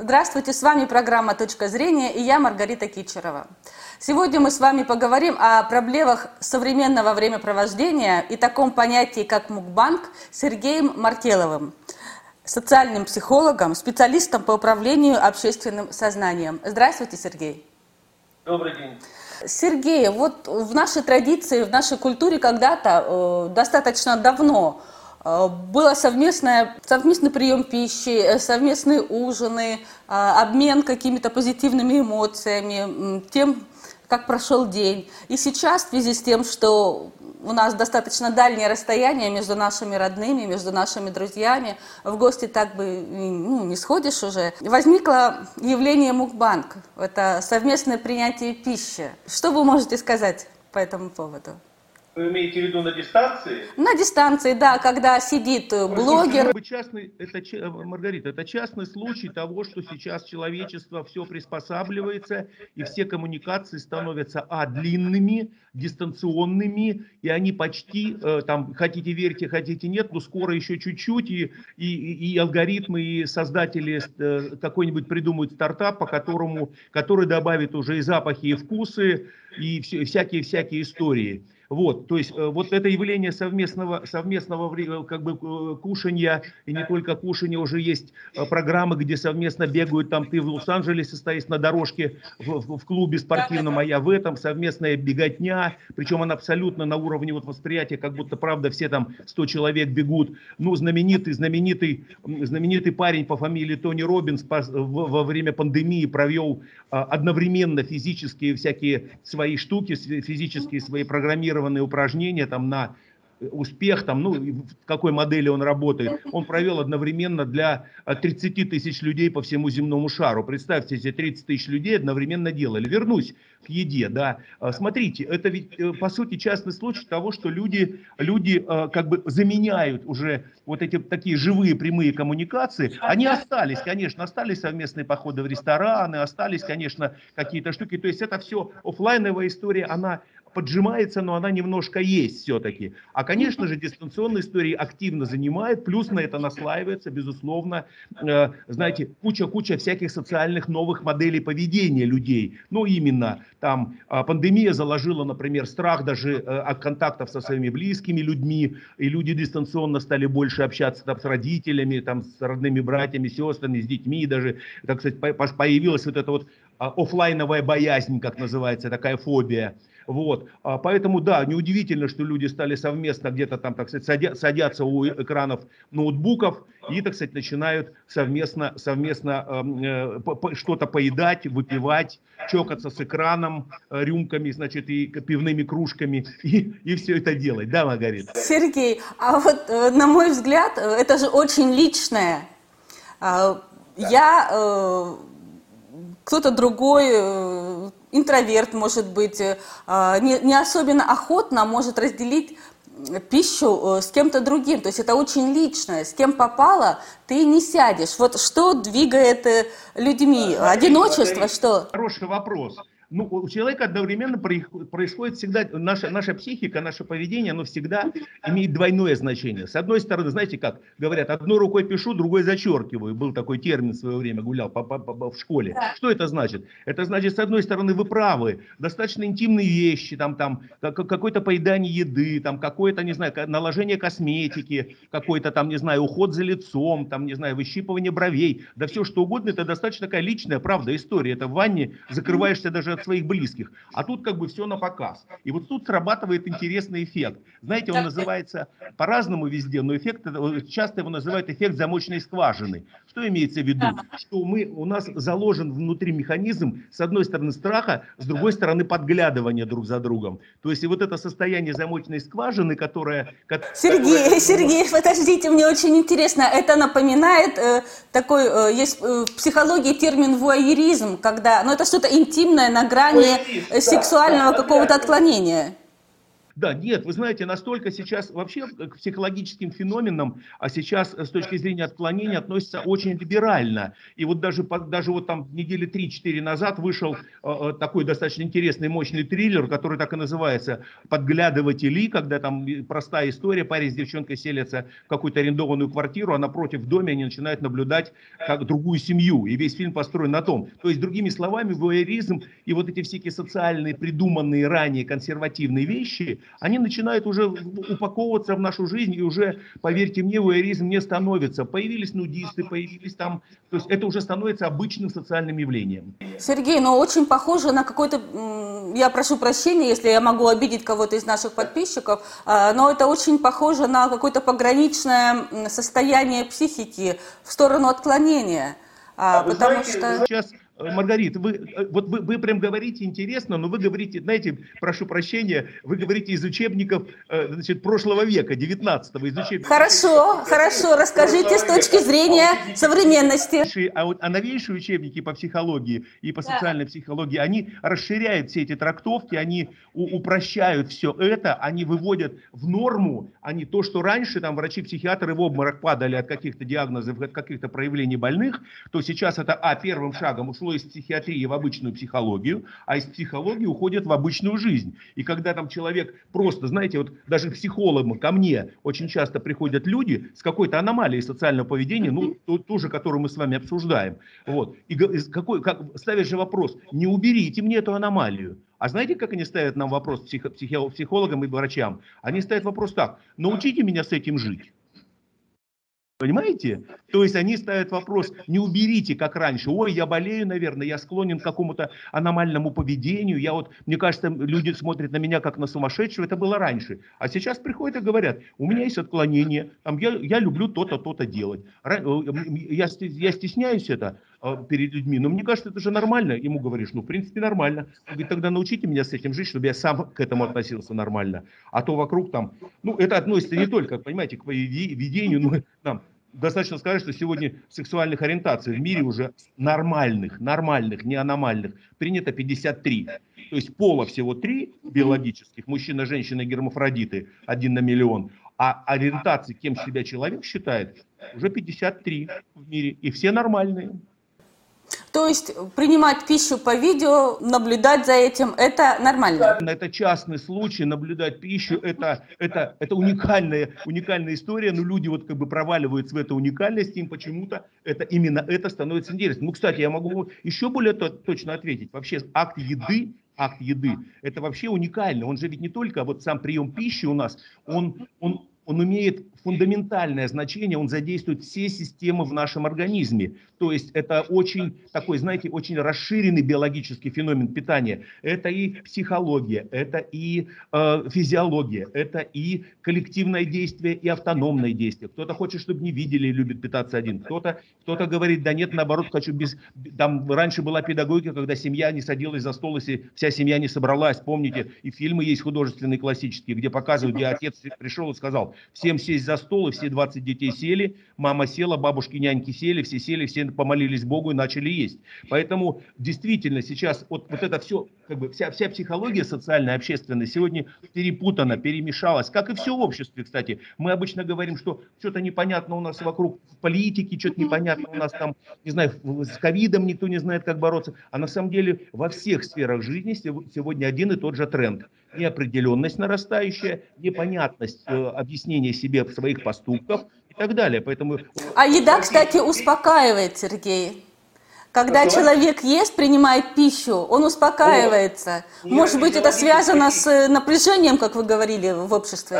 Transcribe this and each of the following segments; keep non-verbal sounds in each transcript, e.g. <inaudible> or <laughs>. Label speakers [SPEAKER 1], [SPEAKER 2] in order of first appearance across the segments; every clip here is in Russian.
[SPEAKER 1] Здравствуйте, с вами программа «Точка зрения» и я Маргарита Кичерова. Сегодня мы с вами поговорим о проблемах современного времяпровождения и таком понятии, как мукбанк, с Сергеем Мартеловым, социальным психологом, специалистом по управлению общественным сознанием. Здравствуйте, Сергей.
[SPEAKER 2] Добрый день.
[SPEAKER 1] Сергей, вот в нашей традиции, в нашей культуре когда-то, э, достаточно давно, было совместное, совместный прием пищи, э, совместные ужины, э, обмен какими-то позитивными эмоциями, тем, как прошел день. И сейчас в связи с тем, что у нас достаточно дальнее расстояние между нашими родными, между нашими друзьями, в гости так бы ну, не сходишь уже, возникло явление мукбанк. Это совместное принятие пищи. Что вы можете сказать по этому поводу?
[SPEAKER 2] Вы имеете в виду на дистанции?
[SPEAKER 1] На дистанции, да, когда сидит э, блогер.
[SPEAKER 3] Частный, это, э, Маргарита, это частный случай того, что сейчас человечество все приспосабливается, и все коммуникации становятся, а, длинными, дистанционными, и они почти, э, там, хотите верьте, хотите нет, но скоро еще чуть-чуть, и, и, и алгоритмы, и создатели какой-нибудь придумают стартап, по которому, который добавит уже и запахи, и вкусы, и всякие-всякие истории. Вот, то есть э, вот это явление совместного, совместного как бы э, кушания, и не только кушания, уже есть э, программы, где совместно бегают, там ты в Лос-Анджелесе стоишь на дорожке в, в, клубе спортивном, а я в этом, совместная беготня, причем она абсолютно на уровне вот восприятия, как будто, правда, все там 100 человек бегут. Ну, знаменитый, знаменитый, знаменитый парень по фамилии Тони Робинс во время пандемии провел одновременно физические всякие свои штуки, физические свои программирования, запланированные упражнения там на успех, там, ну, в какой модели он работает, он провел одновременно для 30 э, тысяч людей по всему земному шару. Представьте, эти 30 тысяч людей одновременно делали. Вернусь к еде, да. Э, смотрите, это ведь, э, по сути, частный случай того, что люди, люди как бы заменяют уже вот эти такие живые прямые коммуникации. Они остались, конечно, остались совместные походы в рестораны, остались, конечно, какие-то штуки. То есть это все офлайновая история, она поджимается, но она немножко есть все-таки. А, конечно же, дистанционные истории активно занимают, плюс на это наслаивается, безусловно, э, знаете, куча-куча всяких социальных новых моделей поведения людей. Ну, именно там э, пандемия заложила, например, страх даже э, от контактов со своими близкими людьми, и люди дистанционно стали больше общаться там, с родителями, там, с родными братьями, сестрами, с детьми даже, так сказать, появилась вот эта вот а, офлайновая боязнь, как называется, такая фобия. Вот. А поэтому, да, неудивительно, что люди стали совместно где-то там, так сказать, садятся у экранов ноутбуков и, так сказать, начинают совместно, совместно эм, э, что-то поедать, выпивать, чокаться с экраном, э, рюмками, значит, и пивными кружками, и, и все это делать. Да, Маргарита?
[SPEAKER 1] Сергей, а вот, э, на мой взгляд, это же очень личное. А, я, кто-то другой интроверт, может быть, э, а, не, не особенно охотно может разделить пищу э, с кем-то другим. То есть это очень личное. С кем попало, ты не сядешь. Вот что двигает э, людьми? Одиночество, что?
[SPEAKER 3] Хороший вопрос ну, у человека одновременно происходит всегда, наша, наша психика, наше поведение, оно всегда имеет двойное значение. С одной стороны, знаете как, говорят, одной рукой пишу, другой зачеркиваю. Был такой термин в свое время, гулял по, по, по, в школе. Что это значит? Это значит, с одной стороны, вы правы, достаточно интимные вещи, там, там, какое-то поедание еды, там, какое-то, не знаю, наложение косметики, какой-то там, не знаю, уход за лицом, там, не знаю, выщипывание бровей, да все что угодно, это достаточно такая личная, правда, история. Это в ванне закрываешься даже от своих близких. А тут как бы все на показ. И вот тут срабатывает интересный эффект. Знаете, он называется по-разному везде, но эффект, часто его называют эффект замочной скважины. Что имеется в виду? Что мы, у нас заложен внутри механизм, с одной стороны страха, с другой стороны подглядывания друг за другом. То есть и вот это состояние замочной скважины, которое...
[SPEAKER 1] Сергей, которое... Сергей, <laughs> подождите, мне очень интересно. Это напоминает э, такой, э, есть э, в психологии термин вуайеризм, когда, ну это что-то интимное грани сексуального какого-то отклонения.
[SPEAKER 3] Да, нет, вы знаете, настолько сейчас вообще к психологическим феноменам, а сейчас с точки зрения отклонения относится очень либерально. И вот даже, даже вот там недели 3-4 назад вышел э, такой достаточно интересный, мощный триллер, который так и называется «Подглядыватели», когда там простая история, парень с девчонкой селятся в какую-то арендованную квартиру, а напротив в доме они начинают наблюдать как другую семью. И весь фильм построен на том. То есть, другими словами, вуайеризм и вот эти всякие социальные, придуманные ранее консервативные вещи, они начинают уже упаковываться в нашу жизнь, и уже, поверьте мне, вуайеризм не становится. Появились нудисты, появились там... То есть, это уже становится обычным социальным явлением.
[SPEAKER 1] Сергей, ну очень похоже на какой-то... Я прошу прощения, если я могу обидеть кого-то из наших подписчиков, а, но это очень похоже на какое-то пограничное состояние психики в сторону отклонения.
[SPEAKER 2] А, а потому знаете, что...
[SPEAKER 3] Сейчас Маргарита, вы, э, вот вы, вы прям говорите интересно, но вы говорите, знаете, прошу прощения, вы говорите из учебников э, значит, прошлого века, 19-го, из учебников.
[SPEAKER 1] Хорошо, хорошо, расскажите с точки зрения современности.
[SPEAKER 3] А, вот, а новейшие учебники по психологии и по социальной психологии, они расширяют все эти трактовки, они упрощают все это, они выводят в норму, они то, что раньше там врачи-психиатры в обморок падали от каких-то диагнозов, от каких-то проявлений больных, то сейчас это, а, первым шагом ушло ушло из психиатрии в обычную психологию, а из психологии уходит в обычную жизнь. И когда там человек просто, знаете, вот даже психологам ко мне очень часто приходят люди с какой-то аномалией социального поведения, ну, ту, ту же, которую мы с вами обсуждаем. Вот. И какой, как, ставишь же вопрос, не уберите мне эту аномалию. А знаете, как они ставят нам вопрос психо, психо, психологам и врачам? Они ставят вопрос так, научите меня с этим жить. Понимаете? То есть они ставят вопрос, не уберите, как раньше. Ой, я болею, наверное, я склонен к какому-то аномальному поведению. Я вот, мне кажется, люди смотрят на меня как на сумасшедшего. Это было раньше. А сейчас приходят и говорят, у меня есть отклонение, там, я, я люблю то-то, то-то делать. Э, я, я стесняюсь это перед людьми, но мне кажется, это же нормально. Ему говоришь, ну, в принципе, нормально. Он говорит, тогда научите меня с этим жить, чтобы я сам к этому относился нормально. А то вокруг там, ну, это относится не только, понимаете, к поведению, но там, достаточно сказать, что сегодня сексуальных ориентаций в мире уже нормальных, нормальных, не аномальных, принято 53. То есть пола всего три биологических, мужчина, женщина, гермафродиты, один на миллион. А ориентации, кем себя человек считает, уже 53 в мире. И все нормальные.
[SPEAKER 1] То есть принимать пищу по видео, наблюдать за этим, это нормально?
[SPEAKER 3] Это частный случай, наблюдать пищу, это, это, это уникальная, уникальная история, но люди вот как бы проваливаются в эту уникальность, им почему-то это, именно это становится интересным. Ну, кстати, я могу еще более точно ответить. Вообще акт еды акт еды. Это вообще уникально. Он же ведь не только вот сам прием пищи у нас, он, он, он имеет фундаментальное значение, он задействует все системы в нашем организме. То есть это очень такой, знаете, очень расширенный биологический феномен питания. Это и психология, это и э, физиология, это и коллективное действие, и автономное действие. Кто-то хочет, чтобы не видели и любит питаться один. Кто-то кто говорит, да нет, наоборот, хочу без... Там раньше была педагогика, когда семья не садилась за стол, если вся семья не собралась. Помните, и фильмы есть художественные, классические, где показывают, где отец пришел и сказал, всем сесть за стол, и все 20 детей сели, мама села, бабушки, няньки сели, все сели, все помолились Богу и начали есть. Поэтому действительно сейчас вот, вот это все, как бы вся, вся психология социальная, общественная сегодня перепутана, перемешалась, как и все в обществе, кстати. Мы обычно говорим, что что-то непонятно у нас вокруг политики, что-то непонятно у нас там, не знаю, с ковидом никто не знает, как бороться. А на самом деле во всех сферах жизни сегодня один и тот же тренд неопределенность нарастающая, непонятность э, объяснения себе своих поступков и так далее. Поэтому...
[SPEAKER 1] А еда, кстати, успокаивает, Сергей. Когда Что? человек ест, принимает пищу, он успокаивается. О, Может быть, это связано с напряжением, как вы говорили, в обществе.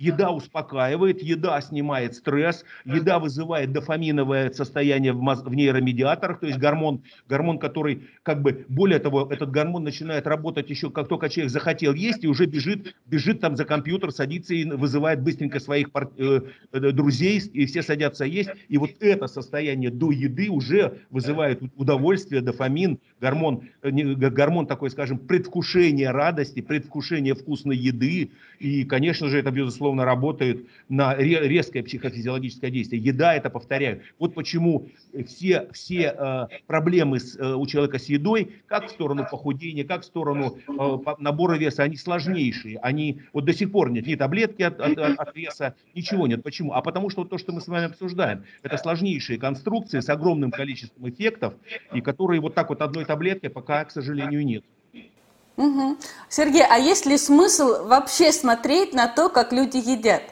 [SPEAKER 3] Еда успокаивает, еда снимает стресс, еда вызывает дофаминовое состояние в, нейромедиаторах, то есть гормон, гормон, который, как бы, более того, этот гормон начинает работать еще, как только человек захотел есть, и уже бежит, бежит там за компьютер, садится и вызывает быстренько своих пар- э, э, друзей, и все садятся есть. И вот это состояние до еды уже вызывает удовольствие, дофамин, гормон, э, гормон такой, скажем, предвкушение радости, предвкушение вкусной еды. И, конечно же, это, безусловно, безусловно, работают на резкое психофизиологическое действие. Еда, это повторяю. Вот почему все, все э, проблемы с, э, у человека с едой, как в сторону похудения, как в сторону э, набора веса, они сложнейшие. Они вот до сих пор нет ни таблетки от, от, от веса, ничего нет. Почему? А потому что то, что мы с вами обсуждаем, это сложнейшие конструкции с огромным количеством эффектов, и которые вот так вот одной таблеткой пока, к сожалению, нет.
[SPEAKER 1] Угу. Сергей, а есть ли смысл вообще смотреть на то, как люди едят?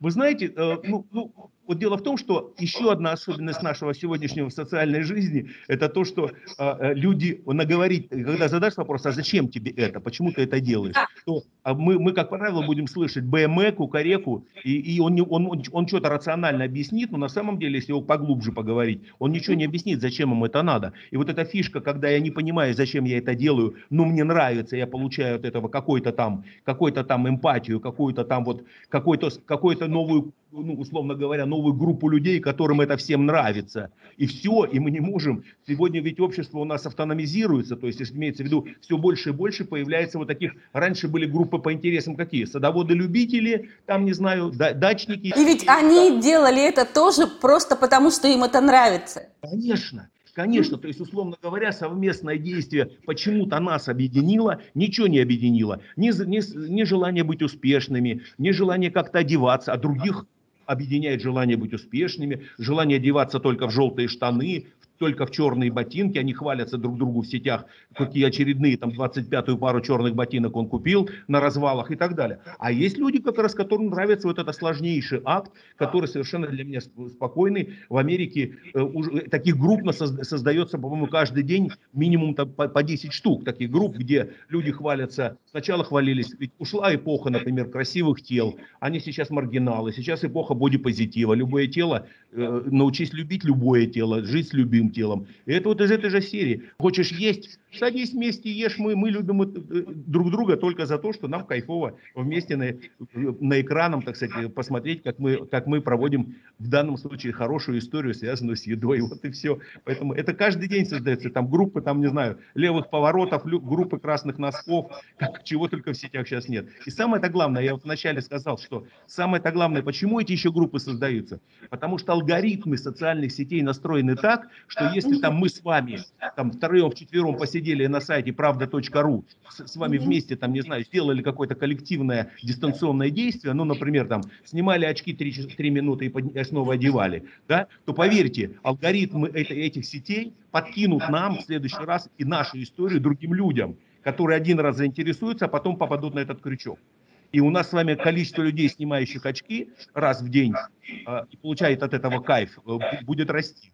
[SPEAKER 3] Вы знаете, э, ну, ну, вот дело в том, что еще одна особенность нашего сегодняшнего социальной жизни, это то, что э, люди наговорить, когда задашь вопрос, а зачем тебе это, почему ты это делаешь, то а мы, мы, как правило, будем слышать БМЭ, кукареку, и, и он, он, он, он что-то рационально объяснит, но на самом деле, если его поглубже поговорить, он ничего не объяснит, зачем ему это надо. И вот эта фишка, когда я не понимаю, зачем я это делаю, но мне нравится, я получаю от этого какой-то там, какой-то там эмпатию, какую-то там вот, какой-то, какой-то новую ну, условно говоря, новую группу людей, которым это всем нравится. И все, и мы не можем. Сегодня ведь общество у нас автономизируется, то есть, если имеется в виду, все больше и больше появляется вот таких, раньше были группы по интересам какие? Садоводы-любители, там, не знаю, дачники.
[SPEAKER 1] И ведь они делали это тоже просто потому, что им это нравится.
[SPEAKER 3] Конечно. Конечно, то есть, условно говоря, совместное действие почему-то нас объединило, ничего не объединило. Ни, ни, ни желание быть успешными, ни желание как-то одеваться, а других объединяет желание быть успешными, желание одеваться только в желтые штаны, только в черные ботинки, они хвалятся друг другу в сетях, какие очередные там 25-ю пару черных ботинок он купил на развалах и так далее. А есть люди, как раз которым нравится вот этот сложнейший акт, который совершенно для меня спокойный. В Америке э, уже, таких групп создается, по-моему, каждый день минимум там, по, по 10 штук таких групп, где люди хвалятся, сначала хвалились, ведь ушла эпоха, например, красивых тел, они сейчас маргиналы, сейчас эпоха бодипозитива, любое тело, э, научись любить любое тело, жить с любым любым телом. И это вот из этой же серии. Хочешь есть, садись вместе, ешь. Мы, мы любим э, друг друга только за то, что нам кайфово вместе на, на экраном, так сказать, посмотреть, как мы, как мы проводим в данном случае хорошую историю, связанную с едой. Вот и все. Поэтому это каждый день создается. Там группы, там, не знаю, левых поворотов, группы красных носков, как, чего только в сетях сейчас нет. И самое-то главное, я вначале сказал, что самое-то главное, почему эти еще группы создаются? Потому что алгоритмы социальных сетей настроены так, что если там мы с вами там втроем, вчетвером посидели на сайте правда.ру, с, с вами вместе там, не знаю, сделали какое-то коллективное дистанционное действие, ну, например, там снимали очки 3, 3 минуты и под, снова одевали, да, то поверьте, алгоритмы это, этих сетей подкинут нам в следующий раз и нашу историю другим людям, которые один раз заинтересуются, а потом попадут на этот крючок. И у нас с вами количество людей, снимающих очки раз в день, э, и получает от этого кайф, э, будет расти.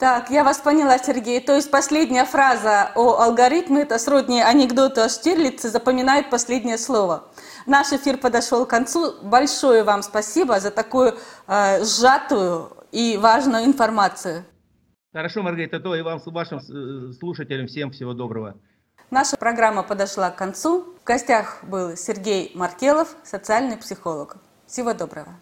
[SPEAKER 1] Так, я вас поняла, Сергей. То есть последняя фраза о алгоритме – это сродни анекдоту о Штирлице «запоминает последнее слово». Наш эфир подошел к концу. Большое вам спасибо за такую э, сжатую и важную информацию.
[SPEAKER 3] Хорошо, Маргарита, то и вам, вашим э, слушателям всем всего доброго.
[SPEAKER 1] Наша программа подошла к концу. В гостях был Сергей Маркелов, социальный психолог. Всего доброго.